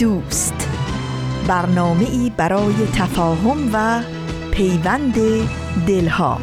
دوست. برنامه ای برای تفاهم و پیوند دلها.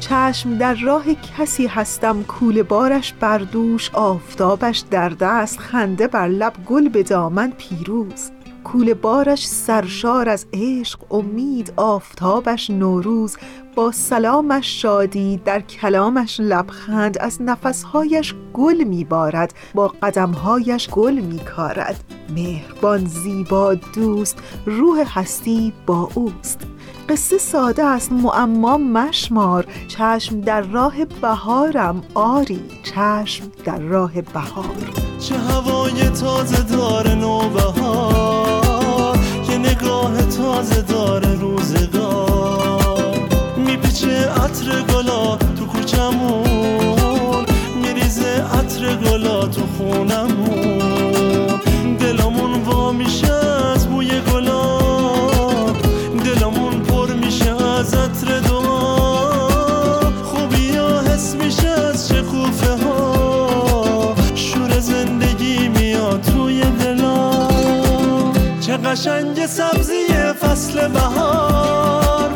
چشم در راه کسی هستم کول بارش بردوش آفتابش در دست خنده بر لب گل به دامن پیروز. کول بارش سرشار از عشق امید آفتابش نوروز. با سلامش شادی در کلامش لبخند. از نفسهایش گل میبارد با قدمهایش گل میکارد. مهربان زیبا دوست روح هستی با اوست. قصه ساده است معما مشمار. چشم در راه بهارم آری چشم در راه بهار. چه هوای تازه داره نوبهار. نگاه تازه داره روزگار. میپیچه عطر گلا تو کوچمون میریزه عطر گلا تو خونمون. قشنگ سبزی فصل بهار.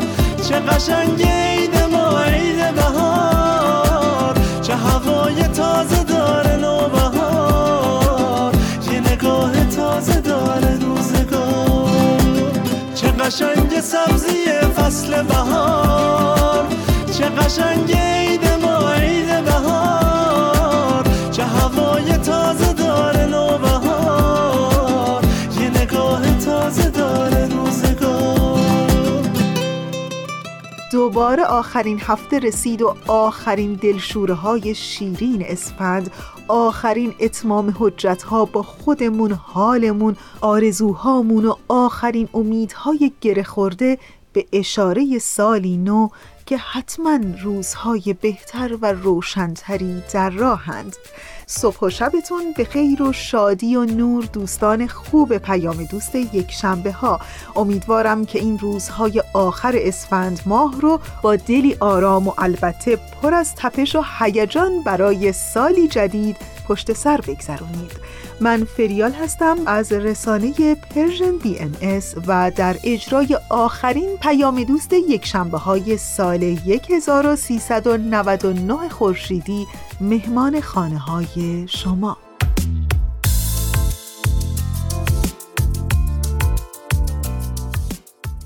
چه قشنگ عید ما عید بهار. چه هوای تازه داره نوبهار. یه نگاه تازه داره روزگار. چه قشنگ سبزی فصل بهار. چه قشنگ عید دوباره آخرین هفته رسید و آخرین دلشوره های شیرین اسفند آخرین اتمام حجت ها با خودمون حالمون آرزوهامون و آخرین امیدهای گره خورده به اشاره سالی نو که حتما روزهای بهتر و روشنتری در راهند. صبح و شبتون به خیر و شادی و نور دوستان خوب پیام دوست یک شنبه ها امیدوارم که این روزهای آخر اسفند ماه رو با دلی آرام و البته پر از تپش و هیجان برای سالی جدید پشت سر بگذرونید. من فریال هستم از رسانه Persian BMS و در اجرای آخرین پیام دوست یک شنبه های سال 1399 خورشیدی مهمان خانه های شما.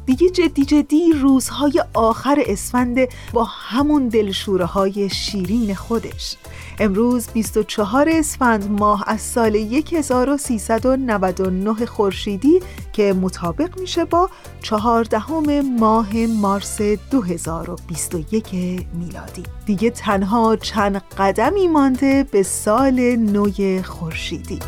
دیگه جدی جدی روزهای آخر اسفند با همون دلشوره های شیرین خودش. امروز 24 اسفند ماه از سال 1399 خورشیدی که مطابق میشه با 14 ماه مارس 2021 میلادی. دیگه تنها چند قدمی مانده به سال نوی خورشیدی.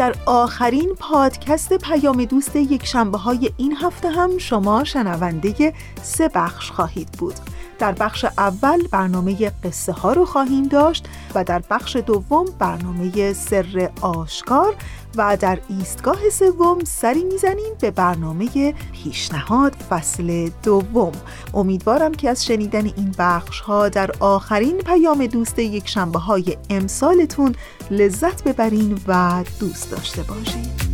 در آخرین پادکست پیام دوست یک شنبه های این هفته هم شما شنونده سه بخش خواهید بود. در بخش اول برنامه قصه ها رو خواهیم داشت و در بخش دوم برنامه سر آشکار و در ایستگاه سوم سری می‌زنیم به برنامه پیشنهاد فصل دوم. امیدوارم که از شنیدن این بخش ها در آخرین پیام دوست یک شنبه های امسالتون لذت ببرین و دوست داشته باشین.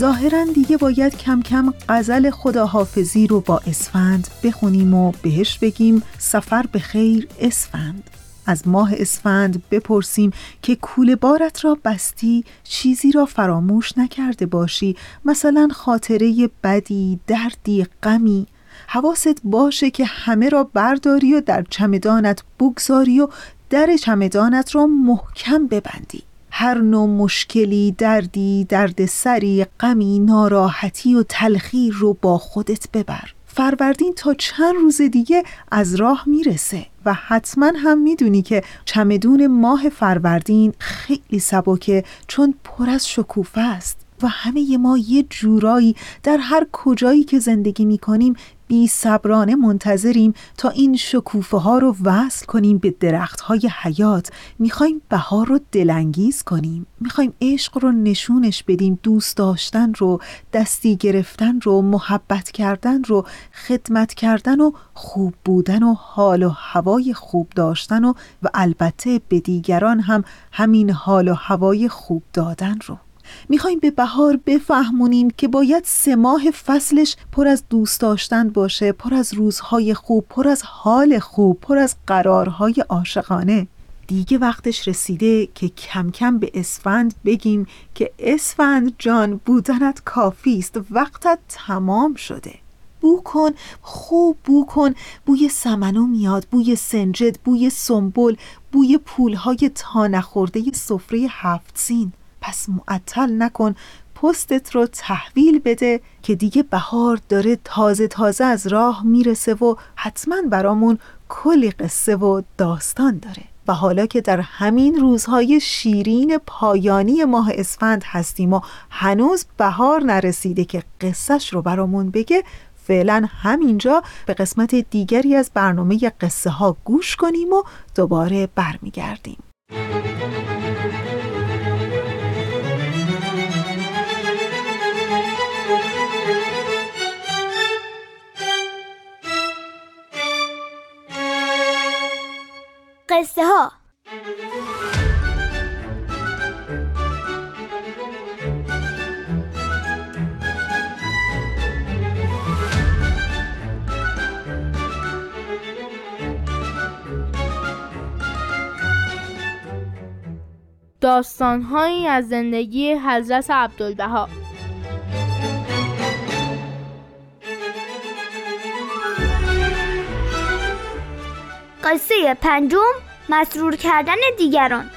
ظاهرا دیگه باید کم کم غزل خداحافظی رو با اسفند بخونیم و بهش بگیم سفر به خیر اسفند. از ماه اسفند بپرسیم که کوله بارت را بستی چیزی را فراموش نکرده باشی. مثلا خاطره بدی، دردی، غمی. حواست باشه که همه را برداری و در چمدانت بگذاری و در چمدانت را محکم ببندی. هر نوع مشکلی، دردی، دردسری، غمی، ناراحتی و تلخی رو با خودت ببر. فروردین تا چند روز دیگه از راه می‌رسه و حتما هم می‌دونی که چمدون ماه فروردین خیلی سبکه چون پر از شکوفه است و همه ما یه جورایی در هر کجایی که زندگی می‌کنیم بی صبرانه منتظریم تا این شکوفه ها رو وصل کنیم به درخت های حیات. می‌خوایم بهار رو دلانگیز کنیم. می‌خوایم عشق رو نشونش بدیم دوست داشتن رو دستی گرفتن رو محبت کردن رو خدمت کردن و خوب بودن و حال و هوای خوب داشتن و و البته به دیگران هم همین حال و هوای خوب دادن رو. می‌خوایم به بهار بفهمونیم که باید سه ماه فصلش پر از دوست داشتن باشه پر از روزهای خوب پر از حال خوب پر از قرارهای عاشقانه. دیگه وقتش رسیده که کم کم به اسفند بگیم که اسفند جان بودنت کافی است وقتت تمام شده. بو کن خوب بو کن بوی سمنو میاد بوی سنجد بوی سنبل بوی پولهای تا نخورده سفره هفت سین. پس معطل نکن پستت رو تحویل بده که دیگه بهار داره تازه تازه از راه می‌رسه و حتما برامون کلی قصه و داستان داره. و حالا که در همین روزهای شیرین پایانی ماه اسفند هستیم و هنوز بهار نرسیده که قصهش رو برامون بگه فعلا همینجا به قسمت دیگری از برنامه قصه ها گوش کنیم و دوباره برمیگردیم. قصه ها داستانهایی از زندگی حضرت عبدالبها. قصه پنجم مسرور کردن دیگران.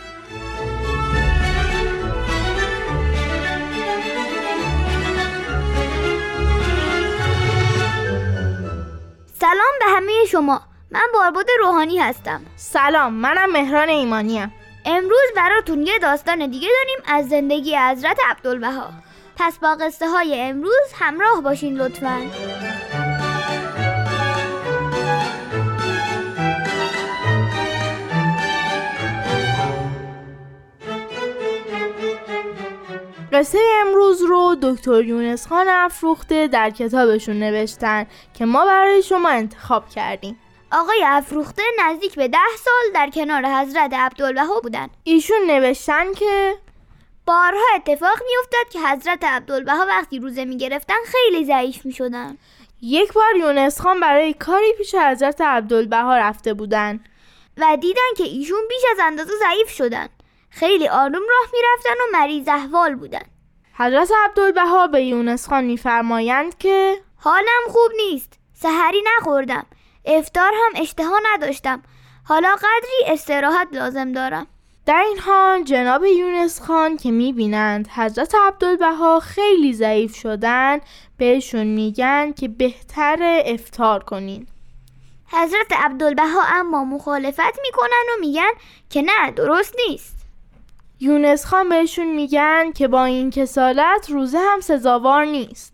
سلام به همه شما. من بارباد روحانی هستم. سلام منم مهران ایمانیم. امروز براتون یه داستان دیگه داریم از زندگی حضرت عبدالبها. پس با قصه های امروز همراه باشین لطفاً. قصه امروز رو دکتر یونس خان افروخته در کتابشون نوشتن که ما برای شما انتخاب کردیم. آقای افروخته نزدیک به ده سال در کنار حضرت عبدالبها بودن. ایشون نوشتن که بارها اتفاق میافتاد که حضرت عبدالبها وقتی روزه می‌گرفتن خیلی ضعیف می‌شدن. یک بار یونس خان برای کاری پیش حضرت عبدالبها رفته بودن. و دیدن که ایشون بیش از اندازه ضعیف شدن. خیلی آروم راه می‌رفتن و مریض احوال بودن. حضرت عبدالبها به یونس خان میفرمایند که حالم خوب نیست. سحری نخوردم. افتار هم اشتها نداشتم. حالا قدری استراحت لازم دارم. در این حال جناب یونس خان که می‌بینند حضرت عبدالبها خیلی ضعیف شدن بهشون میگن که بهتر افتار کنین. حضرت عبدالبها اما مخالفت می‌کنن و میگن که نه درست نیست. یونس خان بهشون میگن که با این کسالت روزه هم سزاوار نیست.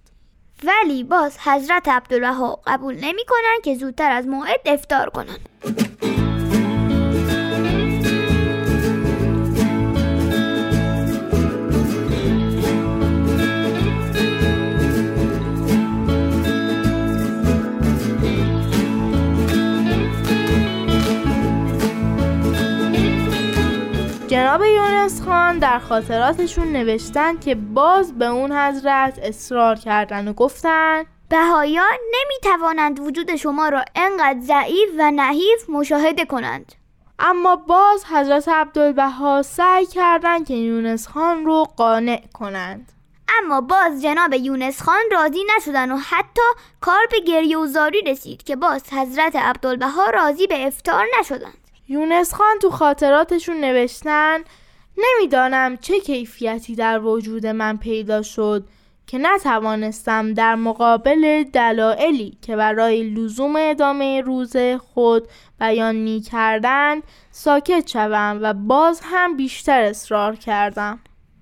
ولی باز حضرت عبدالبها قبول نمی‌کنن که زودتر از موعد افطار کنن. جناب یونس خان در خاطراتشون نوشتن که باز به اون حضرت اصرار کردن و گفتن بهایان نمی توانند وجود شما را انقدر ضعیف و نحیف مشاهده کنند. اما باز حضرت عبدالبها سعی کردند که یونس خان رو قانع کنند. اما باز جناب یونس خان راضی نشدن و حتی کار به گریه و زاری رسید که باز حضرت عبدالبها راضی به افتار نشدند. یونس خان تو خاطراتشون نوشتن نمی‌دانم چه کیفیتی در وجود من پیدا شد که نتوانستم در مقابل دلایلی که برای لزوم ادامه روز خود بیان می کردن ساکت شوم و باز هم بیشتر اصرار کردم.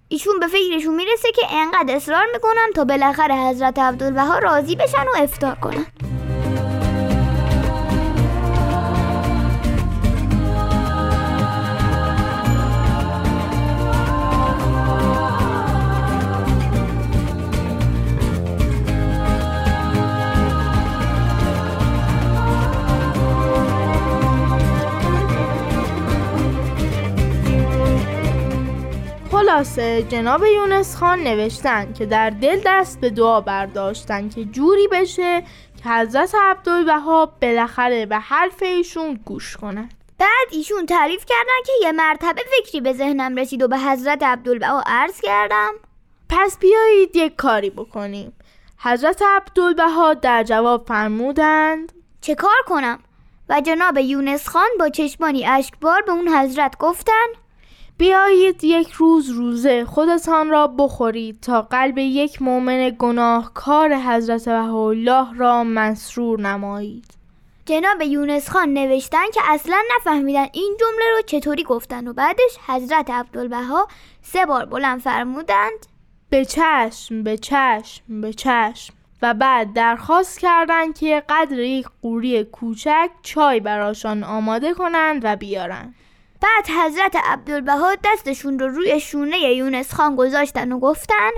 ایشون به فکرشون می‌رسه که انقدر اصرار می‌کنن تا بالاخره حضرت عبدالبها راضی بشن و افتار کنن. خلاصه جناب یونس خان نوشتن که در دل دست به دعا برداشتن که جوری بشه که حضرت عبدالبها بالاخره به حرف ایشون گوش کنن بعد ایشون تعریف کردن که یه مرتبه فکری به ذهنم رسید و به حضرت عبدالبها عرض کردم. پس بیایید یک کاری بکنیم. حضرت عبدالبها در جواب فرمودند. چه کار کنم؟ و جناب یونس خان با چشمانی اشکبار به اون حضرت گفتن بیایید یک روز روزه خودتان را بخورید تا قلب یک مؤمن گناهکار حضرت بهاءالله را مسرور نمایید. جناب یونس خان نوشتن که اصلا نفهمیدن این جمله رو چطوری گفتن و بعدش حضرت عبدالبها سه بار بلند فرمودند. به چشم به چشم به چشم. و بعد درخواست کردند که قدر یک قوری کوچک چای براشان آماده کنند و بیارند. بعد حضرت عبدالبها دستشون رو روی شونه یونس خان گذاشتن و گفتن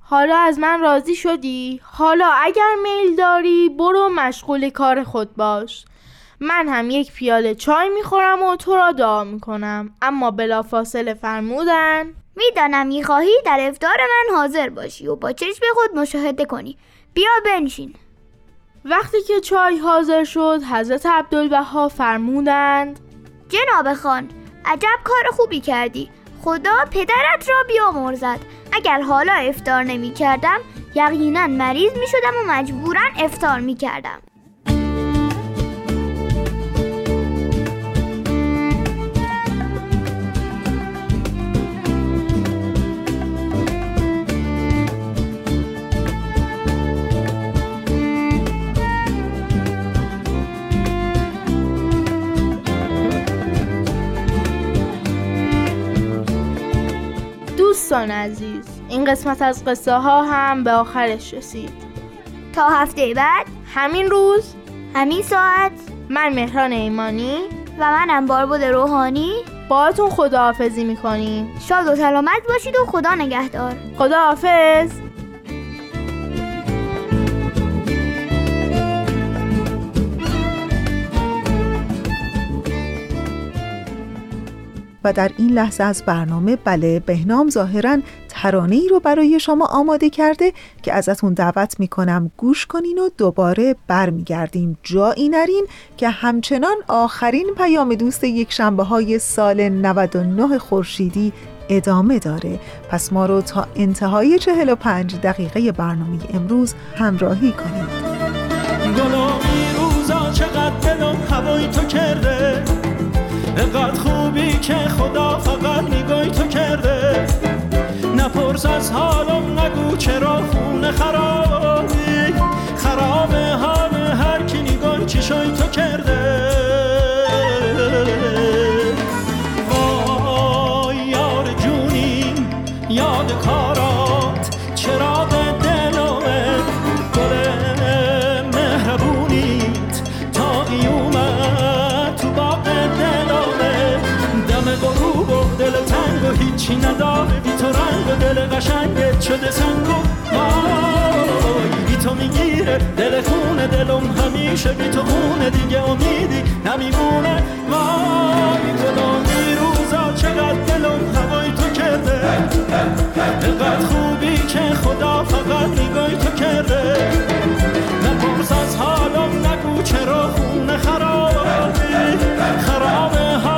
حالا از من راضی شدی؟ حالا اگر میل داری برو مشغول کار خود باش. من هم یک پیاله چای می‌خورم و تو را دعا می‌کنم. اما بلافاصله فرمودن می‌دانم می‌خواهی در افتار من حاضر باشی و با چشم خود مشاهده کنی. بیا بنشین. وقتی که چای حاضر شد حضرت عبدالبها فرمودند جناب خان عجب کار خوبی کردی. خدا پدرت را بیامرزد. اگر حالا افتار نمی کردم یقینا مریض می شدم و مجبورا افتار می کردم دوستان عزیز این قسمت از قصه ها هم به آخرش رسید. تا هفته بعد همین روز همین ساعت من مهران ایمانی و منم باربود روحانی. باهاتون خداحافظی می‌کنیم. شاد و سلامت باشید و خدا نگهدار. خداحافظ. و در این لحظه از برنامه بله بهنام ظاهرا ترانه ای رو برای شما آماده کرده که ازتون دعوت می‌کنم گوش کنین و دوباره برمیگردیم جایی نرین که همچنان آخرین پیام دوست یک شنبه های سال 99 خورشیدی ادامه داره. پس ما رو تا انتهای 45 دقیقه برنامه امروز همراهی کنید. گلامی روزا چقدر دلم هوای تو کرده. انقدر که خدا فقط نگاهی تو کرده. نپرس از حالم نگو چرا خونه خرابی. خراب حال هر کی نگاه چشای تو کرده. هیچی نداره بی تو رنگ و دل قشنگت شده سنگ و بی تو می‌گیره دل خونه دلم همیشه بی تو خونه دیگه امیدی نمیمونه. وای گلامی روزا چقدر دلم هوای تو کرده. انقدر خوبی که خدا فقط نگاهی تو کرده. نپرس از حالم نگو چرا خونه خرابی. خراب حال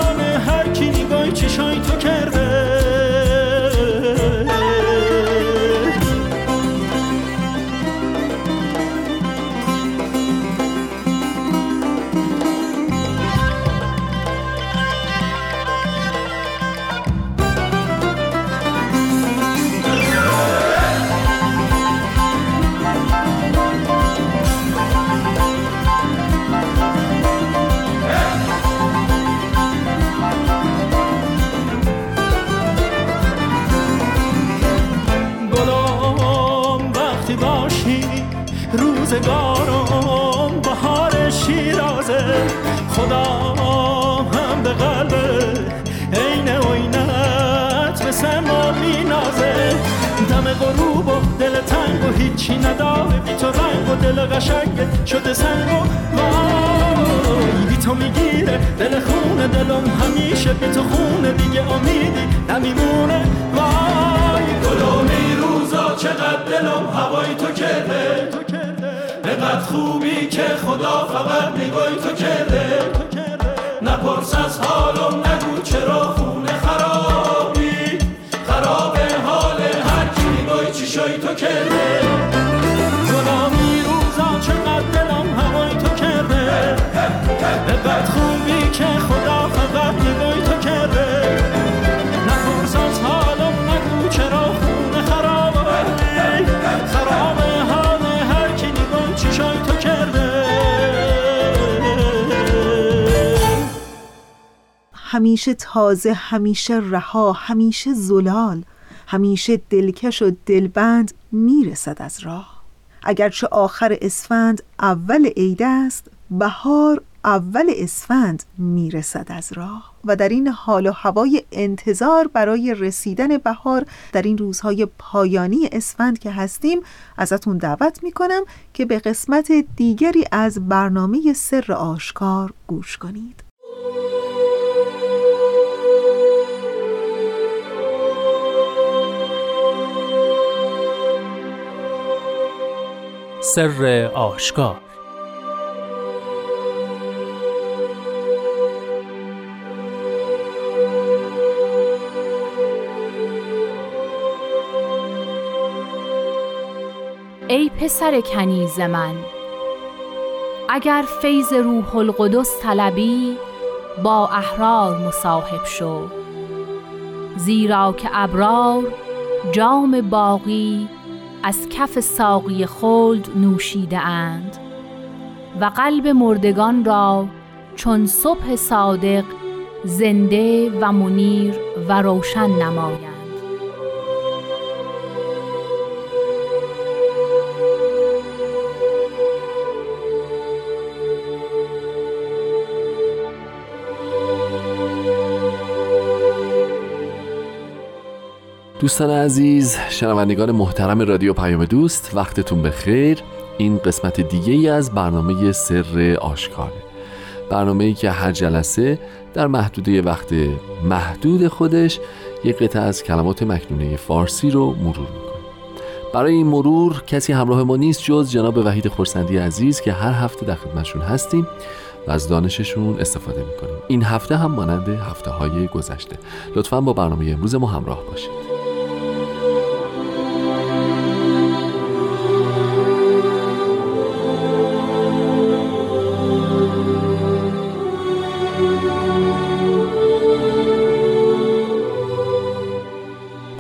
بهارم بهار شیرازه. خدا هم به قلب عین عینت مثل ما مینازه. دم غروب و دل تنگ و هیچی نداره. بی تو رنگ و دل قشنگ شده سنگ و وای بی تو می‌گیره دل خونه دلم همیشه بی تو خونه دیگه امیدی. نمیمونه وای. گلومی روزا چقدر دلم هوای تو کرده. انقدر خوبی که خدا فقط نگاهی تو کرده نپرس از حالم نگو چرا خونه خرابی؟ خراب حال هر کی نگاهی چیشای تو کرده غلامی روزا چقدر دلم هوای تو کرده انقدر خوبی که خدا فقط نگاهی تو همیشه تازه همیشه رها همیشه زلال همیشه دلکش و دلبند می‌رسد از راه. اگرچه آخر اسفند اول عید است بهار اول اسفند می‌رسد از راه. و در این حال و هوای انتظار برای رسیدن بهار در این روزهای پایانی اسفند که هستیم ازتون دعوت می‌کنم که به قسمت دیگری از برنامه سر آشکار گوش کنید. سر آشکار. ای پسر کنیز من اگر فیض روح القدس طلبی با احرار مصاحب شو. زیرا که ابرار جام باقی از کف ساقی خلد نوشیده اند و قلب مردگان را چون صبح صادق زنده و منیر و روشن نمایند دوستان عزیز شنوندگان محترم رادیو پیام دوست وقتتون بخیر. این قسمت دیگه ای از برنامه سر آشکاره برنامه ای که هر جلسه در محدوده وقت محدود خودش یک قطعه از کلمات مکنونه فارسی رو مرور می‌کنه. برای این مرور کسی همراه ما نیست جز جناب وحید خورسندی عزیز که هر هفته در خدمتشون هستیم و از دانششون استفاده می‌کنیم. این هفته هم مانند هفته های گذشته. لطفا با برنامه امروز ما همراه باشید.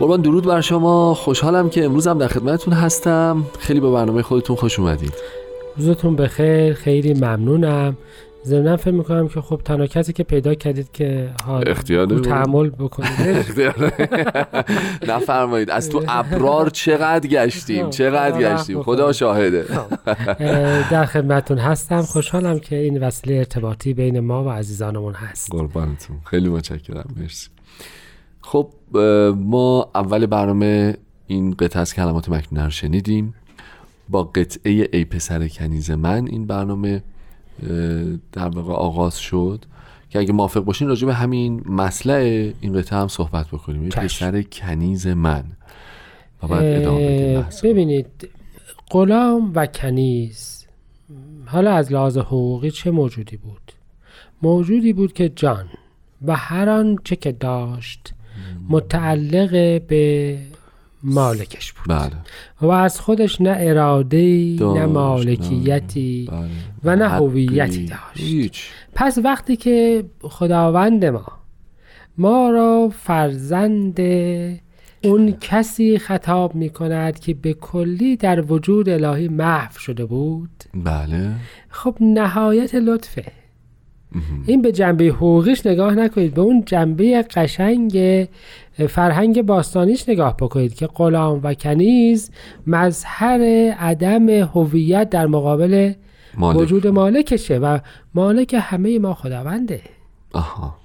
قربان درود بر شما. خوشحالم که امروز هم در خدمتتون هستم. خیلی به برنامه خودتون خوش اومدید. روزتون بخیر. خیلی ممنونم. ضمنا فکر می‌کنم که خب تنها کسی که پیدا کردید که حال اختیار. تحمل بکنید. نفرمایید. از تو ابرار چقدر گشتیم؟ چقدر خدا گشتیم؟ خدا. شاهده. اه، در خدمتون هستم. خوشحالم که این وسیله ارتباطی بین ما و عزیزانمون هست. قربانتون. خیلی متشکرم. مرسی. خب ما اول برنامه این قطعه از کلمات مکنونه رو شنیدیم. با قطعه ای پسر کنیز من این برنامه در واقع آغاز شد. که اگه موافق باشین راجع به همین مسئله این قطعه هم صحبت بکنیم. پسر کنیز من. و بعد ادامه. ببینید غلام و کنیز حالا از لحاظ حقوقی چه موجودی بود؟ موجودی بود که جان و هر آنچه که داشت متعلق به مالکش بود. بله. و از خودش نه اراده نه مالکیتی بله. و نه. هویتی داشت. هیچ. پس وقتی که خداوند ما ما را فرزند اون کسی خطاب می کند که به کلی در وجود الهی محو شده بود بله. خب نهایت لطفه. این به جنبه حقوقیش نگاه نکنید به اون جنبه قشنگ فرهنگ باستانیش نگاه بکنید که غلام و کنیز مظهر عدم هویت در مقابل مالک. وجود مالکشه و مالک همه ما خداونده آها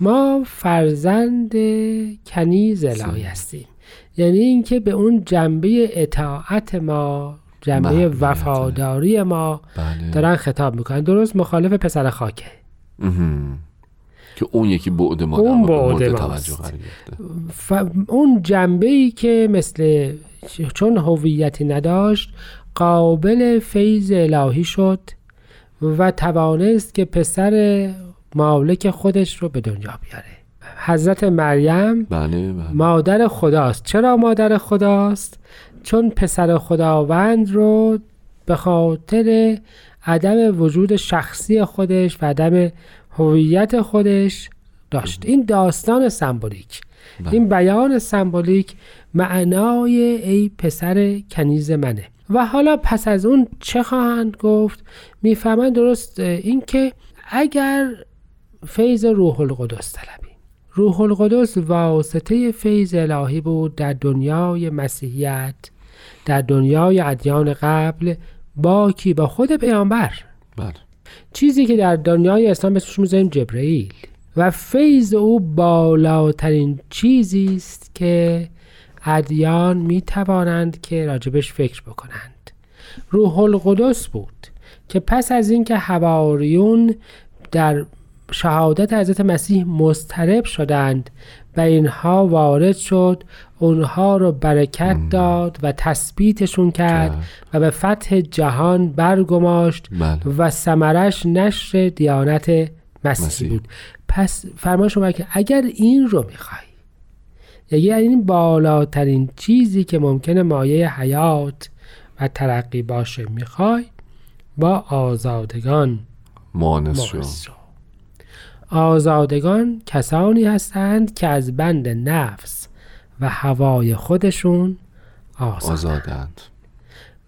ما فرزند کنیز الهی هستیم یعنی اینکه به اون جنبه اطاعت ما جنبه. وفاداری ما بله. دارن خطاب می‌کنن درست مخالف پسر خاکه. که اون یکی بعد ما اون بعد. توجه. اون جنبه ای که مثل چون هویتی نداشت قابل فیض الهی شد و توانست که پسر مالک خودش رو به دنیا بیاره. حضرت مریم بله بله. مادر خداست. چرا مادر خداست؟ چون پسر خداوند رو به خاطر عدم وجود شخصی خودش و عدم هویت خودش داشت. این داستان سمبولیک. بله. این بیان سمبولیک معنای ای پسر کنیز منه. و حالا پس از اون چه خواهند گفت؟ می‌فهمند درست اینکه اگر فیض روح القدس طلبی روح القدس واسطه فیض الهی بود در دنیای مسیحیت در دنیای ادیان قبل با کی? با خود پیامبر. بله. چیزی که در دنیای اسلام اسمش می‌ذاریم جبرئیل. و فیض او بالاترین چیزی است که ادیان می توانند که راجبش فکر بکنند. روح القدس بود که پس از اینکه حواریون در شهادت حضرت مسیح مضطرب شدند و اینها وارد شد اونها رو برکت داد و تثبیتشون کرد. و به فتح جهان برگماشت بله. و ثمرش نشر دیانت مسیح. بود پس فرمایش شما که اگر این رو می‌خوای یعنی این بالاترین چیزی که ممکنه مایه حیات و ترقی باشه می‌خوای با آزادگان مانس شو مانس شو. آزادگان کسانی هستند که از بند نفس و هوای خودشون آزاد آزادند.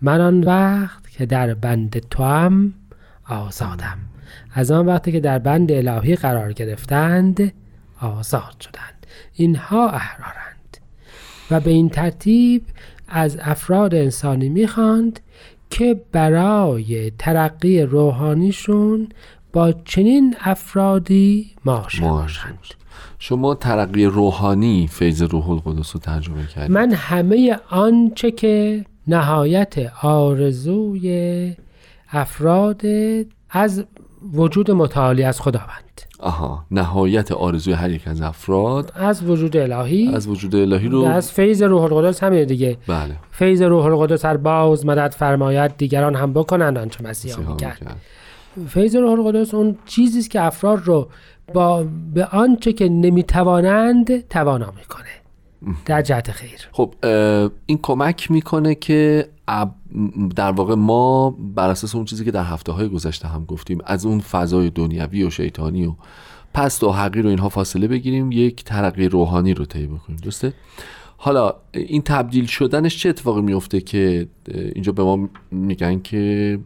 من آن وقت که در بند توام آزادم. از آن وقتی که در بند الهی قرار گرفتند آزاد شدند. اینها احرارند. و به این ترتیب از افراد انسانی می‌خواند که برای ترقی روحانیشون با چنین افرادی باشند شما ترقی روحانی فیض روح القدس رو ترجمه کردید. من همه آنچه که نهایت آرزوی افراد از وجود متعالی از خداوند. آها نهایت آرزوی هر یک از افراد از وجود الهی. از وجود الهی رو از فیض روح القدس همین دیگه. بله. فیض روح القدس هر باز مدد فرماید دیگران هم بکنند آنچه مسیح می‌کرد. فیض روح القدس اون چیزی است که افراد رو با به آنچه که نمی‌توانند توانا می‌کنه. در جهت خیر. خب این کمک می‌کنه که در واقع ما بر اساس اون چیزی که در هفته های گذشته هم گفتیم از اون فضای دنیوی و شیطانی و پست و حقیر و اینها فاصله بگیریم یک ترقی روحانی رو طی بکنیم. درسته؟ حالا این تبدیل شدنش چه اتفاقی میفته که اینجا به ما میگن که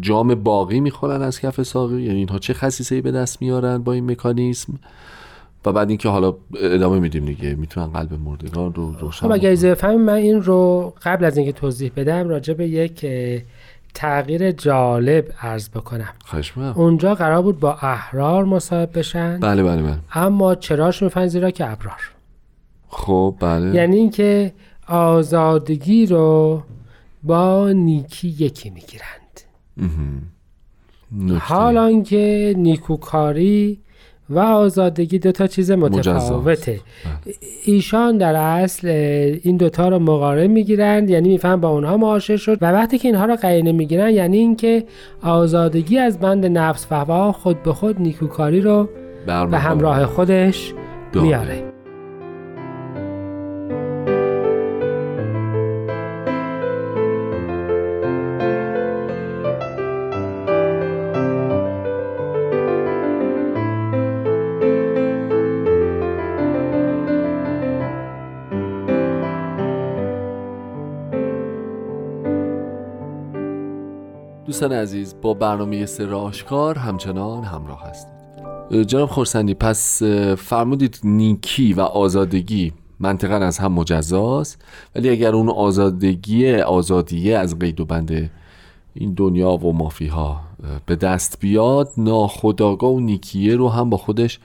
جام باقی می‌خورن از کف ساقی. یعنی اینها چه خصیصه به دست میارن با این مکانیسم و بعد اینکه حالا ادامه میدیم دیگه می‌تونن قلب مردگان رو روشن خب اگر بکنن. اجازه من این رو قبل از اینکه توضیح بدم راجع به یک تغییر جالب عرض بکنم. می‌کنم. اونجا قرار بود با احرار مصاحب بشن. بله بله بله. اما چراش میفن زیرا که ابرار. خب بله. یعنی اینکه آزادگی رو با نیکی یکی می‌گیرند حالان که نیکوکاری و آزادگی دو تا چیز متفاوته. ایشان در اصل این دوتا رو مقارن می‌گیرند یعنی میفهم با اونها معاشر شد و وقتی که اینها رو قرینه می‌گیرن یعنی اینکه آزادگی از بند نفس و هوا خود به خود نیکوکاری رو به همراه خودش داره. میاره دوستان عزیز با برنامه سر آشکار همچنان همراه هستید. جناب خورسندی پس فرمودید نیکی و آزادگی منطقا از هم مجزاست ولی اگر اون آزادگی آزادیه از قید و بند این دنیا و مافی ها به دست بیاد ناخداگاه و نیکیه رو هم با خودش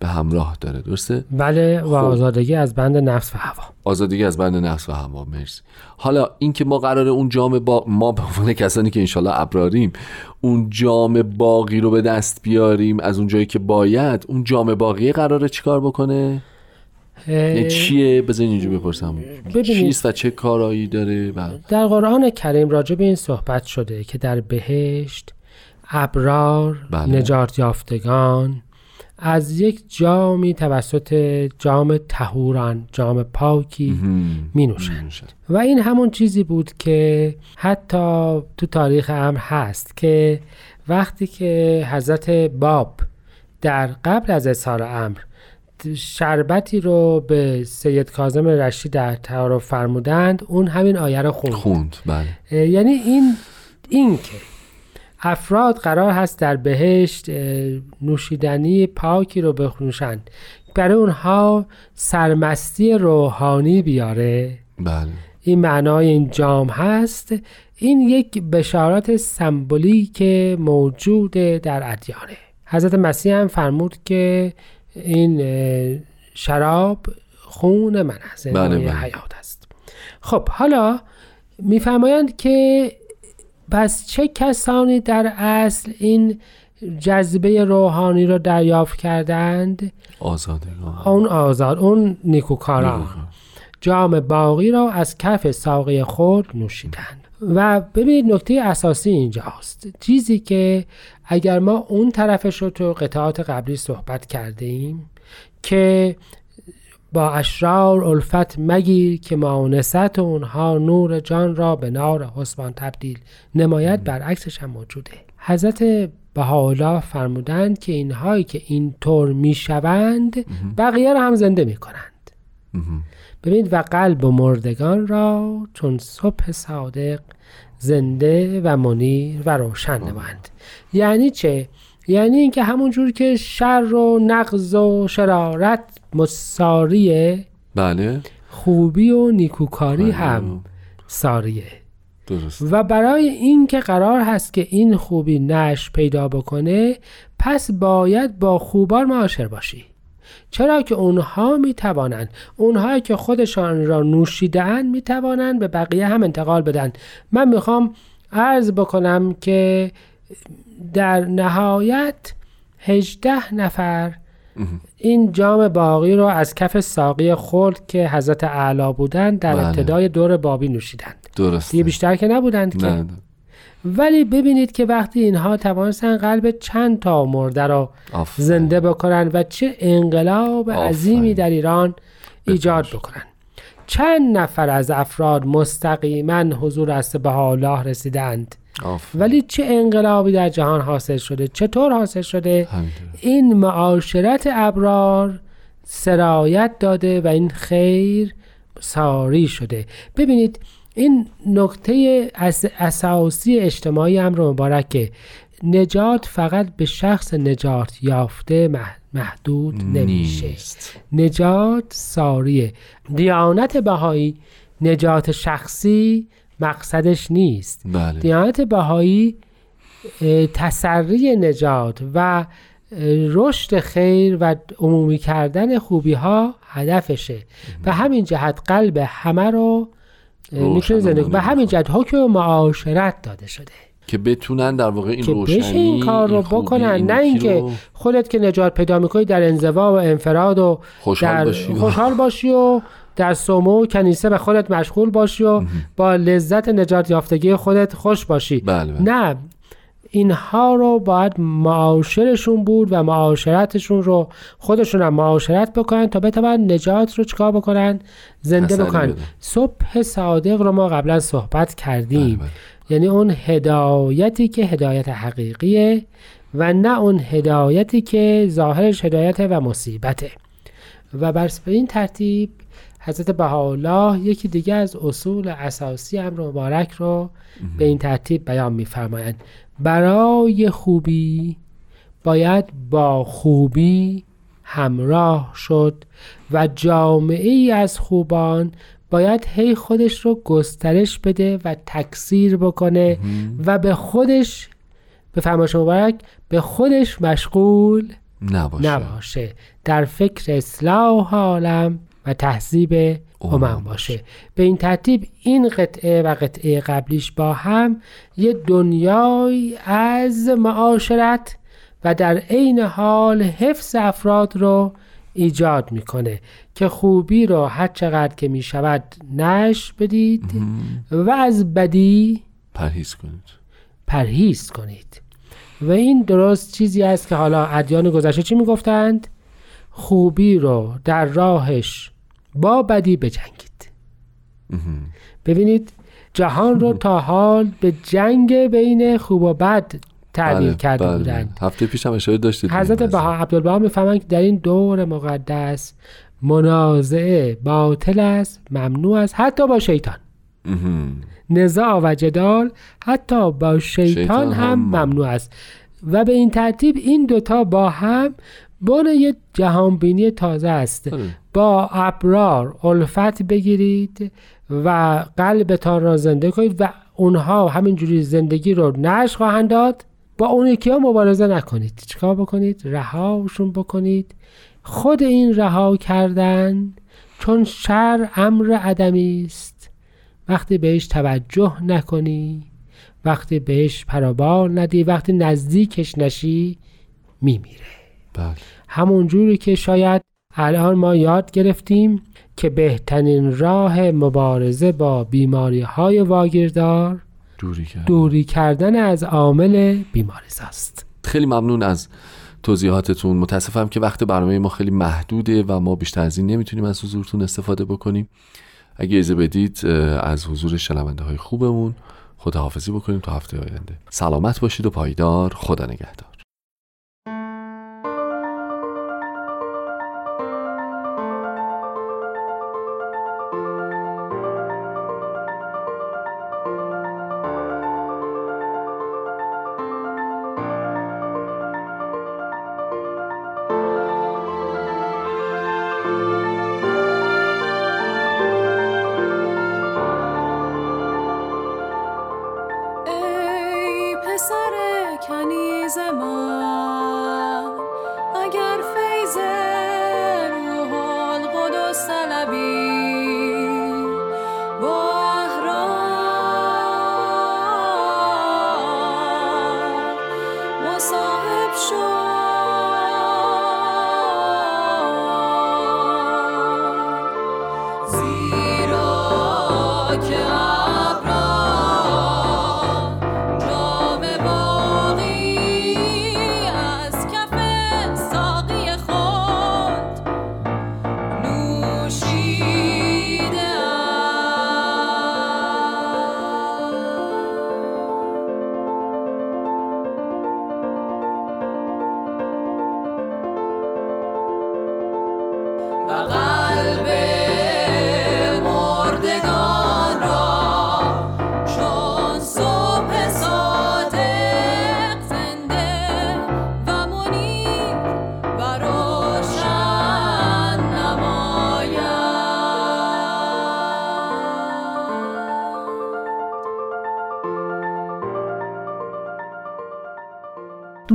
به همراه داره درسته؟ بله و خب. آزادگی از بند نفس و هوا. آزادگی از بند نفس و هوا مرسی. حالا اینکه ما قراره اون جام با ما به عنوان کسانی که انشالله ابراریم اون جام باقی رو به دست بیاریم از اون جایی که باید اون جام باقی قراره چیکار بکنه؟ یعنی چیه؟ بذارین اینجا بپرسم. چیست و چه کارایی داره؟ و در قرآن کریم راجع به این صحبت شده که در بهشت ابرار بله. نجات یافتگان از یک جامی توسط جام تهوران جام پاکی می نوشند و این همون چیزی بود که حتی تو تاریخ امر هست که وقتی که حضرت باب در قبل از اظهار امر شربتی رو به سید کاظم رشی در تعارف فرمودند اون همین آیه رو خوند. خوند بله. یعنی این این که افراد قرار هست در بهشت نوشیدنی پاکی رو بنوشند برای اونها سرمستی روحانی بیاره. بله. این معنای این جام هست. این یک بشارت سمبولی که موجود در ادیانه. حضرت مسیح هم فرمود که این شراب خون من است بله، مایه بله. حیات است. خب حالا میفرمایند که پس چه کسانی در اصل این جذبه روحانی رو دریافت کردند؟ آزادگان اون آزاد اون نیکوکاران. نیکوکار. جام باقی را از کف ساقی خود نوشیدند. و ببینید نکته اساسی اینجاست. چیزی که اگر ما اون طرفش رو تو قطعات قبلی صحبت کرده ایم که با اشرار الفت مگیر که مانست اونها نور جان را به نار حسبان تبدیل نماید برعکسش هم موجوده. حضرت بهاءالله فرمودند که اینهایی که اینطور می‌شوند بقیه را هم زنده می‌کنند. ببینید و قلب و مردگان را چون صبح صادق زنده و منیر و روشن نمایند. یعنی چه؟ یعنی اینکه همون جور که شر و نقض و شرارت مساریه. بله. خوبی و نیکوکاری بله. هم ساریه. درست و برای اینکه قرار هست که این خوبی نش پیدا بکنه پس باید با خوبان معاشر باشی. چرا که اونها می توانند اونها که خودشان را نوشیدن می توانند به بقیه هم انتقال بدن. من می‌خوام عرض بکنم که در نهایت هجده نفر این جام باقی رو از کف ساقی خورد که حضرت اعلی بودند در بله. ابتدای دور بابی نوشیدند. درست دیگه بیشتر که نبودند که. نه. ولی ببینید که وقتی اینها توانستن قلب چند تا مرده را. زنده بکنن و چه انقلاب آفرین. عظیمی در ایران ایجاد بکنن. چند نفر از افراد مستقیما حضور است به الله رسیدند. آفرین. ولی چه انقلابی در جهان حاصل شده؟ چطور حاصل شده. این معاشرت ابرار سرایت داده و این خیر ساری شده. ببینید این نکته اس- اساسی اجتماعی امر مبارک که نجات فقط به شخص نجات یافته مح- محدود نمیشه. نیست. نجات ساریه. دیانت بهایی نجات شخصی مقصدش نیست. بله. دیانت بهایی تسری نجات و رشد خیر و عمومی کردن خوبی ها هدفشه و همین جهت قلب همه رو می‌تونه زندگی به همین جهت حکم معاشرت داده شده. که بتونن در واقع این که روشنی این کار رو بکنن. این نه اینکه رو خودت که نجات پیدا می‌کنی در انزوا و انفراد و خوشحال در باشی. خوشحال باشی و در سومو و کنیسه به خودت مشغول باشی و با لذت نجات یافتگی خودت خوش باشی بله بله. نه اینها رو باید معاشرشون بود و معاشرتشون رو خودشون هم معاشرت بکنن تا بتونن نجات رو چکار بکنن زنده بکنن. صبح صادق رو ما قبلا صحبت کردیم بله، بله. یعنی اون هدایتی که هدایت حقیقیه و نه اون هدایتی که ظاهرش هدایت و مصیبته و بر به این ترتیب حضرت بهاءالله یکی دیگه از اصول اساسی امر مبارک رو به این ترتیب بیان می‌فرمایند. برای خوبی باید با خوبی همراه شد و جامعه ای از خوبان باید هی خودش رو گسترش بده و تکثیر بکنه و به خودش به فرمایش مبارک به خودش مشغول نباشه, نباشه. در فکر اصلاح حالم و تهذیب امم امم باشه. به این ترتیب این قطعه و قطعه قبلیش با هم یه دنیای از معاشرت و در عین حال حفظ افراد رو ایجاد می‌کنه که خوبی رو هر چقدر که می‌شود نش بدید و از بدی پرهیز کنید. پرهیز کنید. و این درست چیزی است که حالا ادیان گذشته چی می‌گفتند؟ خوبی رو در راهش با بدی بجنگید ببینید جهان رو تا حال به جنگ بین خوب و بد تعبیر بله، کرده بله. بودند هفته پیش هم اشاره داشتید حضرت قضیه. بها عبدالبها می‌فهمند که در این دور مقدس منازعه باطل است ممنوع است حتی با شیطان. نزاع و جدال حتی با شیطان, شیطان هم هم ممنوع است و به این ترتیب این دوتا با هم بن یک جهانبینی تازه است. بله. با ابرار الفت بگیرید و قلبتان را زنده کنید و اونها همینجوری زندگی رو نش خواهند داد. با اون یکی ها مبارزه نکنید. چیکار بکنید؟ رهاشون بکنید. خود این رها کردن چون شر امر عدمی است. وقتی بهش توجه نکنی وقتی بهش پرابال ندی وقتی نزدیکش نشی میمیره. بله. همون جوری که شاید الان ما یاد گرفتیم که بهترین راه مبارزه با بیماری های واگیردار دوری کرد دوری کردن از عامل بیماریز است. خیلی ممنون از توضیحاتتون. متاسفم که وقت برنامه ما خیلی محدوده و ما بیشتر از این نمی‌تونیم از حضورتون استفاده بکنیم. اگه اجازه بدید از حضور شنونده های خوبمون خداحافظی بکنیم تا هفته آینده. سلامت باشید و پایدار. خدا نگهدار.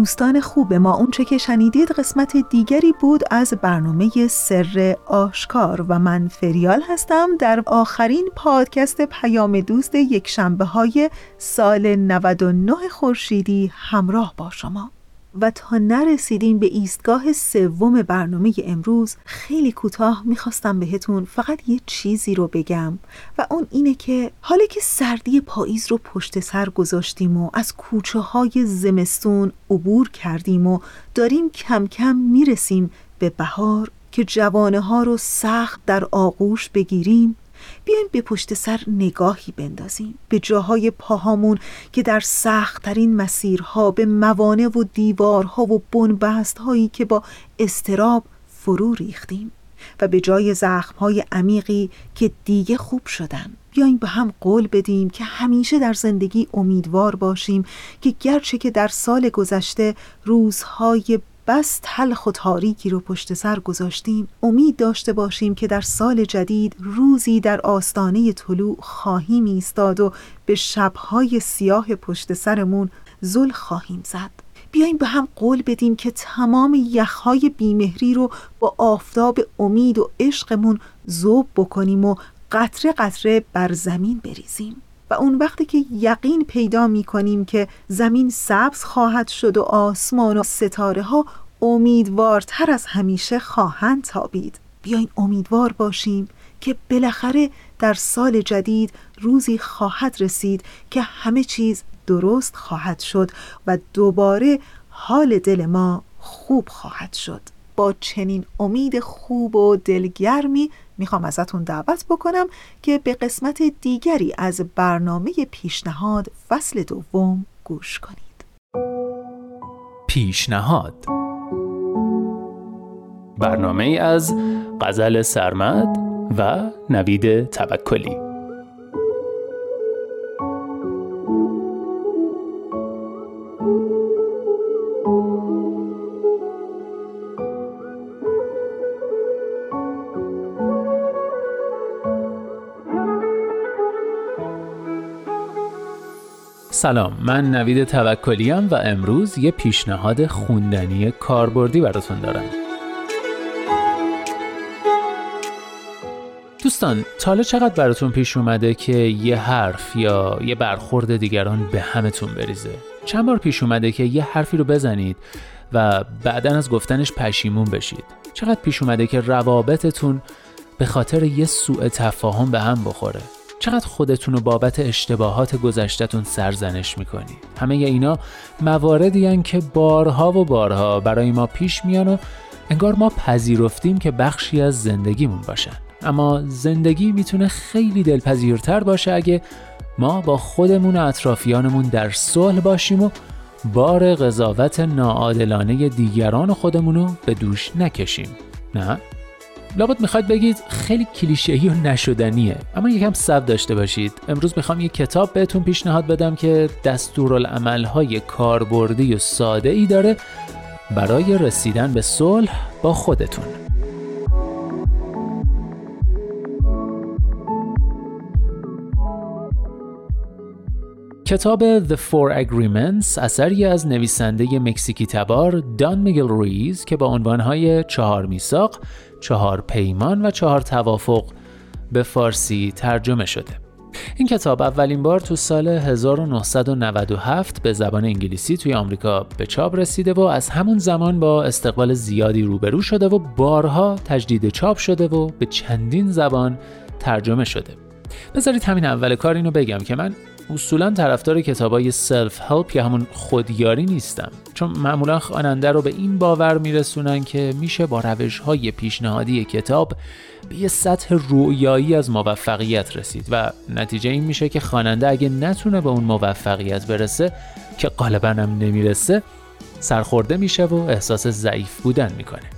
دوستان خوب ما اونچه که شنیدید قسمت دیگری بود از برنامه سر آشکار و من فریال هستم در آخرین پادکست پیام دوست یک شنبه های سال 99 خورشیدی همراه با شما. و تا نرسیدیم به ایستگاه سوم برنامه امروز خیلی کوتاه می‌خواستم بهتون فقط یه چیزی رو بگم و اون اینه که حالا که سردی پاییز رو پشت سر گذاشتیم و از کوچه های زمستون عبور کردیم و داریم کم کم می‌رسیم به بهار که جوانه ها رو سخت در آغوش بگیریم بیایم به پشت سر نگاهی بندازیم. به جاهای پاهامون که در سختترین مسیرها به موانع و دیوارها و بنبست هایی که با استراب فرو ریختیم و به جای زخمهای عمیقی که دیگه خوب شدن بیایم به هم قول بدیم که همیشه در زندگی امیدوار باشیم که گرچه که در سال گذشته روزهای بس تلخ و تاریکی رو پشت سر گذاشتیم. امید داشته باشیم که در سال جدید روزی در آستانه طلوع خواهیم ایستاد و به شبهای سیاه پشت سرمون زل خواهیم زد. بیایم به هم قول بدیم که تمام یخهای بیمهری رو با آفتاب امید و عشقمون ذوب بکنیم و قطره قطره بر زمین بریزیم. اون وقتی که یقین پیدا می کنیم که زمین سبز خواهد شد و آسمان و ستاره ها امیدوارتر از همیشه خواهند تابید. بیاین امیدوار باشیم که بالاخره در سال جدید روزی خواهد رسید که همه چیز درست خواهد شد و دوباره حال دل ما خوب خواهد شد. با چنین امید خوب و دلگرمی می‌خوام ازتون دعوت بکنم که به قسمت دیگری از برنامه پیشنهاد فصل دوم گوش کنید. پیشنهاد. برنامه از غزل سرمد و نوید توکلی. سلام من نوید توکلیم و امروز یه پیشنهاد خوندنی کاربردی براتون دارم. دوستان تالا چقدر براتون پیش اومده که یه حرف یا یه برخورد دیگران به همتون بریزه؟ چند بار پیش اومده که یه حرفی رو بزنید و بعدا از گفتنش پشیمون بشید؟ چقدر پیش اومده که روابطتون به خاطر یه سوء تفاهم به هم بخوره؟ چقدر خودتون رو بابت اشتباهات گذشتهتون سرزنش می‌کنید؟ همه اینا مواردی هن که بارها و بارها برای ما پیش میان و انگار ما پذیرفتیم که بخشی از زندگیمون باشن. اما زندگی می‌تونه خیلی دلپذیرتر باشه اگه ما با خودمون و اطرافیانمون در صلح باشیم و بار قضاوت ناعادلانه دیگران خودمون رو به دوش نکشیم. نه؟ لابد می‌خواید بگید خیلی کلیشه‌ای و نشدنیه. اما یکم صبر داشته باشید. امروز می‌خوام یه کتاب بهتون پیشنهاد بدم که دستورالعمل‌های کاربردی و ساده ای داره برای رسیدن به صلح با خودتون. کتاب The Four Agreements اثری از نویسنده مکزیکی تبار دان میگل ریز که با عنوانهای چهار میثاق، چهار پیمان و چهار توافق به فارسی ترجمه شده. این کتاب اولین بار تو سال 1997 به زبان انگلیسی توی آمریکا به چاپ رسیده و از همون زمان با استقبال زیادی روبرو شده و بارها تجدید چاپ شده و به چندین زبان ترجمه شده. بذارید همین اول کار اینو بگم که من اصولا طرفدار کتابای سلف هلپ یا همون خودیاری نیستم چون معمولا خواننده رو به این باور میرسونن که میشه با روش های پیشنهادی کتاب به یه سطح رویایی از موفقیت رسید و نتیجه این میشه که خواننده اگه نتونه به اون موفقیت برسه که غالبا هم نمی‌رسه سرخورده میشه و احساس ضعیف بودن می‌کنه.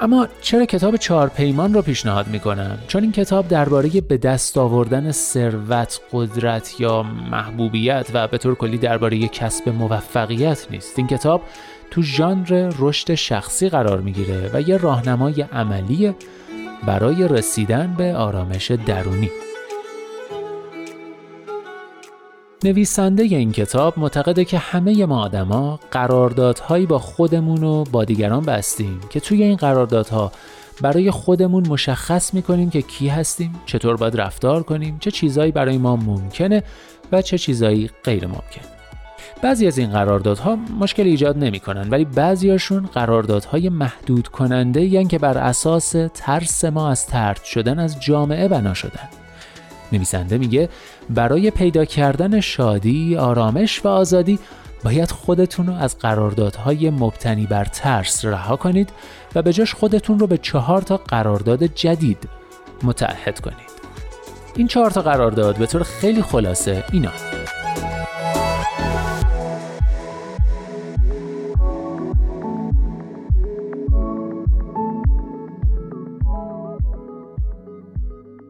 اما چرا کتاب چهار پیمان رو پیشنهاد می‌کنم؟ چون این کتاب درباره به دست آوردن ثروت، قدرت یا محبوبیت و به طور کلی درباره کسب موفقیت نیست. این کتاب تو ژانر رشد شخصی قرار می‌گیره و یه راهنمای عملی برای رسیدن به آرامش درونی. نویسنده این کتاب معتقده که همه ما آدما قراردادهایی با خودمون و با دیگران بستیم که توی این قراردادها برای خودمون مشخص می‌کنیم که کی هستیم، چطور باید رفتار کنیم، چه چیزایی برای ما ممکنه و چه چیزایی غیر ممکن. بعضی از این قراردادها مشکل ایجاد نمی‌کنن ولی بعضیاشون قراردادهای محدود کننده یعنی که بر اساس ترس ما از ترد شدن از جامعه بنا شدن. نویسنده میگه برای پیدا کردن شادی، آرامش و آزادی باید خودتون رو از قراردادهای مبتنی بر ترس رها کنید و به جاش خودتون رو به چهار تا قرارداد جدید متعهد کنید. این چهار تا قرارداد به طور خیلی خلاصه اینا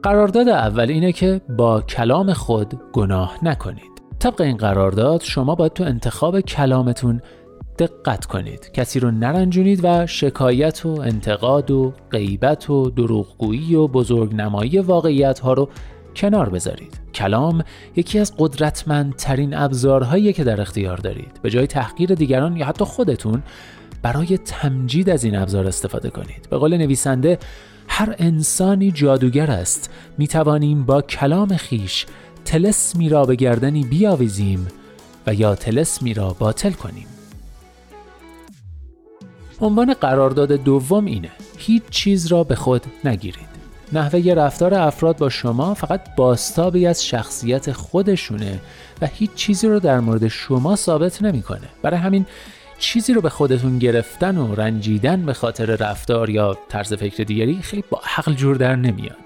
قرارداد اول اینه که با کلام خود گناه نکنید. طبق این قرارداد شما باید تو انتخاب کلامتون دقت کنید. کسی رو نرنجونید و شکایت و انتقاد و غیبت و دروغگویی و بزرگنمایی واقعیت ها رو کنار بذارید. کلام یکی از قدرتمندترین ابزارهایی که در اختیار دارید به جای تحقیر دیگران یا حتی خودتون برای تمجید از این ابزار استفاده کنید به قول نویسنده هر انسانی جادوگر است. می توانیم با کلام خیش تلسمی را به گردنی بیاویزیم و یا تلسمی را باطل کنیم. عنوان قرارداد دوم اینه هیچ چیز را به خود نگیرید. نحوه رفتار افراد با شما فقط باستابی از شخصیت خودشونه و هیچ چیزی رو در مورد شما ثابت نمی‌کنه. برای همین چیزی رو به خودتون گرفتن و رنجیدن به خاطر رفتار یا طرز فکر دیگری خیلی با عقل جور در نمیاد.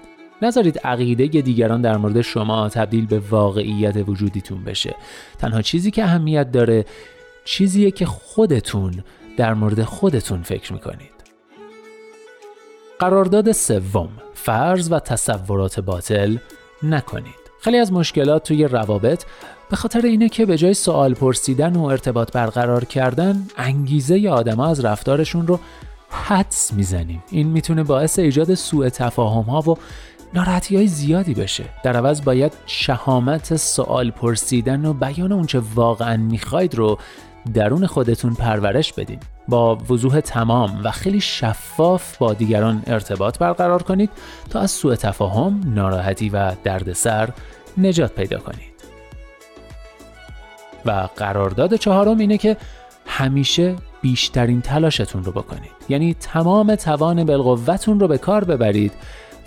نذارید عقیده دیگران در مورد شما تبدیل به واقعیت وجودیتون بشه. تنها چیزی که اهمیت داره چیزیه که خودتون در مورد خودتون فکر می‌کنید. قرارداد سوم فرض و تصورات باطل نکنید. خیلی از مشکلات توی روابط به خاطر اینه که به جای سوال پرسیدن و ارتباط برقرار کردن انگیزه آدما از رفتارشون رو حدس می‌زنیم. این می‌تونه باعث ایجاد سوء تفاهم ها و ناراحتی های زیادی بشه. در عوض باید شهامت سوال پرسیدن و بیان اونچه واقعا می‌خواید رو درون خودتون پرورش بدین. با وضوح تمام و خیلی شفاف با دیگران ارتباط برقرار کنید تا از سوء تفاهم، ناراحتی و دردسر نجات پیدا کنید. و قرارداد چهارم اینه که همیشه بیشترین تلاشتون رو بکنید. یعنی تمام توان بالقوتون رو به کار ببرید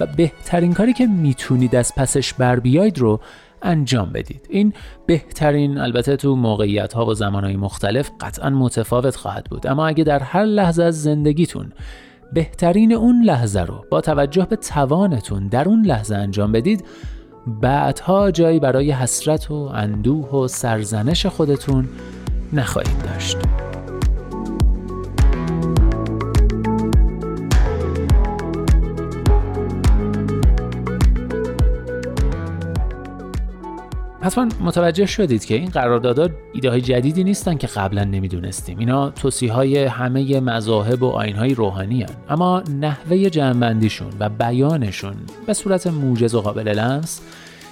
و بهترین کاری که می‌تونید از پسش بر بیاید رو انجام بدید این بهترین البته تو موقعیت ها و زمان های مختلف قطعا متفاوت خواهد بود اما اگه در هر لحظه از زندگیتون بهترین اون لحظه رو با توجه به توانتون در اون لحظه انجام بدید بعدها جایی برای حسرت و اندوه و سرزنش خودتون نخواهید داشت. حتما متوجه شدید که این قراردادها ایده های جدیدی نیستن که قبلا نمی‌دونستیم اینا توصیه های همه مذاهب و آین های روحانی هن. اما نحوه جمعبندیشون و بیانشون به صورت موجز و قابل لمس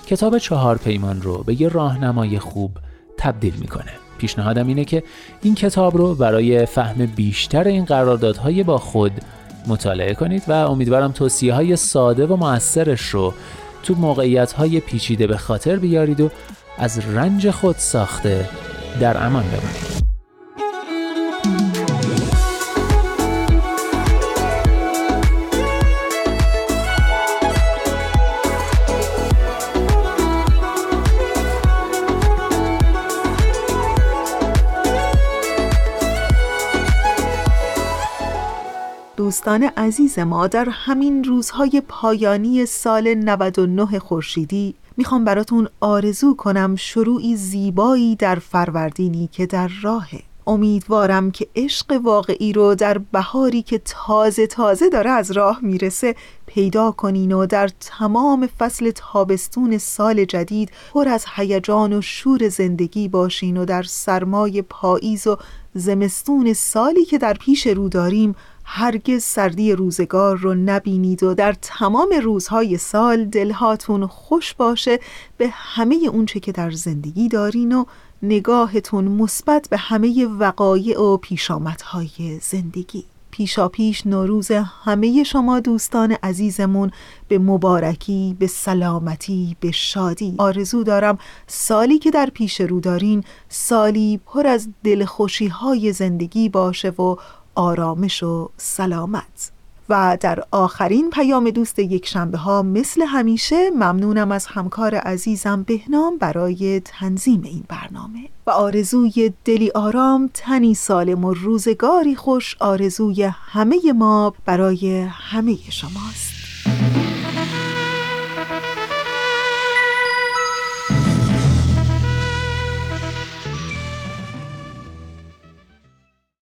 کتاب چهار پیمان رو به یه راهنمای خوب تبدیل می‌کنه پیشنهادم اینه که این کتاب رو برای فهم بیشتر این قراردادهای با خود مطالعه کنید و امیدوارم توصیه های ساده و موثرش رو تو موقعیت های پیچیده به خاطر بیارید و از رنج خود ساخته در امان بمانید. دوستان عزیز ما در همین روزهای پایانی سال 99 خورشیدی می‌خوام براتون آرزو کنم شروعی زیبایی در فروردینی که در راهه. امیدوارم که عشق واقعی رو در بهاری که تازه تازه داره از راه می‌رسه پیدا کنین و در تمام فصل تابستون سال جدید پر از هیجان و شور زندگی باشین و در سرمای پاییز و زمستون سالی که در پیش رو داریم هرگز سردی روزگار رو نبینید و در تمام روزهای سال دلهاتون خوش باشه به همه اونچه که در زندگی دارین و نگاهتون مثبت به همه وقایع و پیشامدهای زندگی. پیشا پیش نوروز همه شما دوستان عزیزمون به مبارکی به سلامتی به شادی. آرزو دارم سالی که در پیش رو دارین سالی پر از دلخوشی های زندگی باشه و آرامش و سلامت. و در آخرین پیام دوست یک شنبه ها مثل همیشه ممنونم از همکار عزیزم بهنام برای تنظیم این برنامه. و آرزوی دلی آرام تنی سالم و روزگاری خوش آرزوی همه ما برای همه شماست.